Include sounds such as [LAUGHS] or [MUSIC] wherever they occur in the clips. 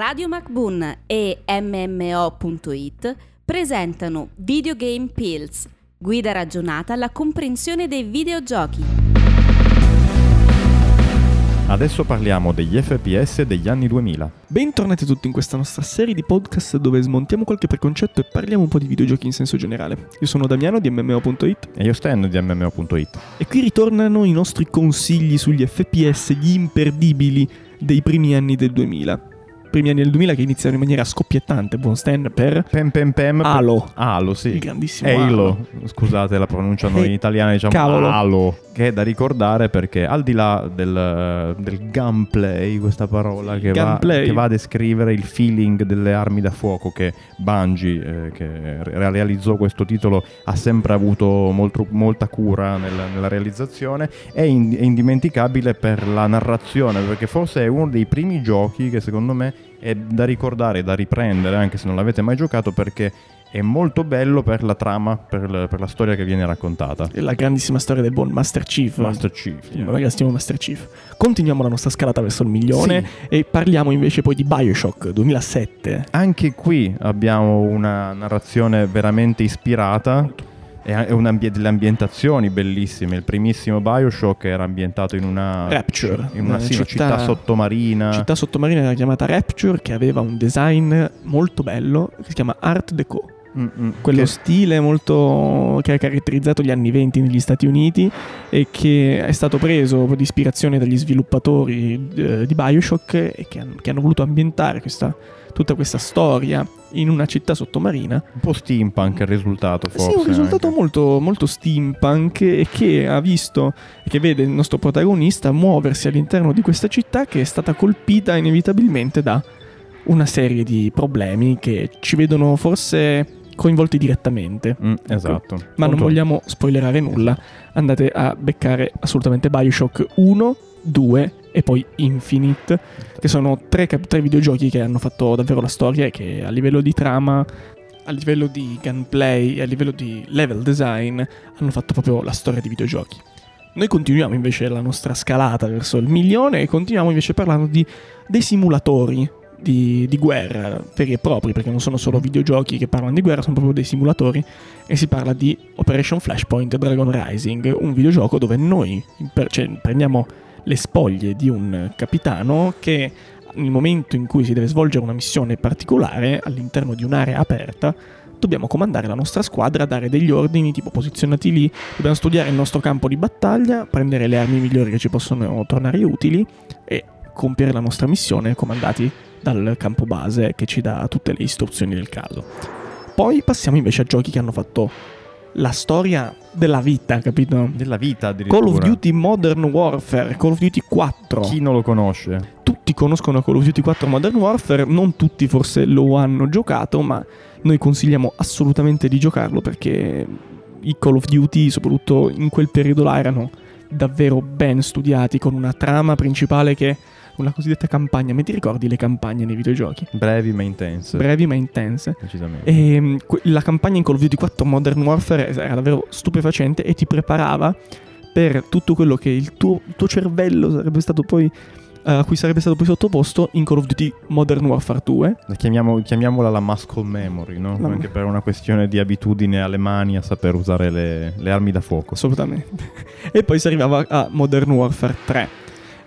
Radio MacBoon e MMO.it presentano Videogame Pills, guida ragionata alla comprensione dei videogiochi. Adesso parliamo degli FPS degli anni 2000. Bentornati tutti in questa nostra serie di podcast dove smontiamo qualche preconcetto e parliamo un po' di videogiochi in senso generale. Io sono Damiano di MMO.it E io Stan di MMO.it. e qui ritornano i nostri consigli sugli FPS, gli imperdibili dei primi anni del 2000. Primi anni del 2000 che iniziano in maniera scoppiettante, buon Stan, per Pem pem pem. Halo. Halo, sì. il grandissimo Halo. Scusate la pronuncia noi Eh, italiani diciamo cavolo. Halo. Che è da ricordare perché al di là del, del gunplay, questa parola che va, che va a descrivere il feeling delle armi da fuoco che Bungie, eh, che re- realizzò questo titolo, ha sempre avuto molto- molta cura nella, nella realizzazione, è, in- è indimenticabile per la narrazione, perché forse è uno dei primi giochi che secondo me è da ricordare, da riprendere, anche se non l'avete mai giocato, perché è molto bello per la trama, per, la- per la storia che viene raccontata. la grandissima storia del buon Master Chief. Master Chief. yeah. Ragazzi, Master Chief. Continuiamo la nostra scalata verso il milione e parliamo invece poi di Bioshock 2007. Anche qui abbiamo una narrazione veramente ispirata e e ambie- delle ambientazioni bellissime. Il primissimo Bioshock era ambientato in una, Rapture, in una, una sì, città- città sottomarina. città sottomarina era chiamata Rapture che aveva un design molto bello che si chiama Art Deco. Quello che- stile molto che ha caratterizzato gli anni 20 negli Stati Uniti e che è stato preso di ispirazione dagli sviluppatori eh, di Bioshock e che, han- che hanno voluto ambientare questa- tutta questa storia in una città sottomarina. un po' steampunk il risultato forse. sì, un risultato anche. molto, molto steampunk e che ha visto e che vede il nostro protagonista muoversi all'interno di questa città che è stata colpita inevitabilmente da una serie di problemi che ci vedono forse coinvolti direttamente. Mm, esatto. Ma non Molto- vogliamo spoilerare nulla. Andate a beccare assolutamente Bioshock 1, 2 e poi Infinite, che sono tre, tre videogiochi che hanno fatto davvero la storia e che a livello di trama, a livello di gunplay e a livello di level design hanno fatto proprio la storia di videogiochi. Noi continuiamo invece la nostra scalata verso il milione e continuiamo invece parlando di dei simulatori di, di guerra veri e propri, perché non sono solo videogiochi che parlano di guerra, sono proprio dei simulatori e si parla di Operation Flashpoint Dragon Rising, un videogioco dove noi cioè, prendiamo le spoglie di un capitano che nel momento in cui si deve svolgere una missione particolare all'interno di un'area aperta dobbiamo comandare la nostra squadra, dare degli ordini tipo posizionati lì, dobbiamo studiare il nostro campo di battaglia, prendere le armi migliori che ci possono tornare utili e compiere la nostra missione comandati dal campo base che ci dà tutte le istruzioni del caso. Poi passiamo invece a giochi che hanno fatto la storia della vita, capito? Della vita addirittura. Call of Duty Modern Warfare, Call of Duty 4. Chi non lo conosce? Tutti conoscono Call of Duty 4 Modern Warfare, non tutti forse lo hanno giocato, ma noi consigliamo assolutamente di giocarlo perché i Call of Duty, soprattutto in quel periodo là, erano davvero ben studiati con una trama principale che una cosiddetta campagna. Ma ti ricordi le campagne nei videogiochi? Brevi ma intense. Brevi ma intense. Decisamente. E mm, que- la campagna in Call of Duty 4 Modern Warfare era davvero stupefacente e ti preparava per tutto quello che il tuo, il tuo cervello sarebbe stato poi eh, a cui sarebbe stato poi sottoposto in Call of Duty Modern Warfare 2. La chiamiamo- chiamiamola la muscle memory, no? La- Anche per una questione di abitudine alle mani a saper usare le, le armi da fuoco. Assolutamente. [LAUGHS] e poi si arrivava a Modern Warfare 3.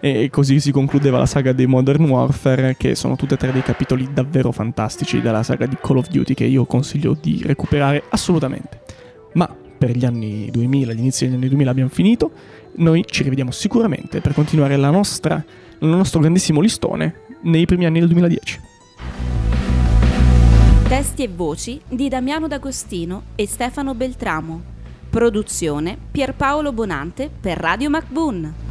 E così si concludeva la saga dei Modern Warfare, che sono tutte e tre dei capitoli davvero fantastici della saga di Call of Duty che io consiglio di recuperare assolutamente. Ma per gli anni 2000, l'inizio degli anni 2000 abbiamo finito. Noi ci rivediamo sicuramente per continuare la nostra, il nostro grandissimo listone nei primi anni del 2010. Testi e voci di Damiano D'Agostino e Stefano Beltramo. Produzione Pierpaolo Bonante per Radio MacBoon.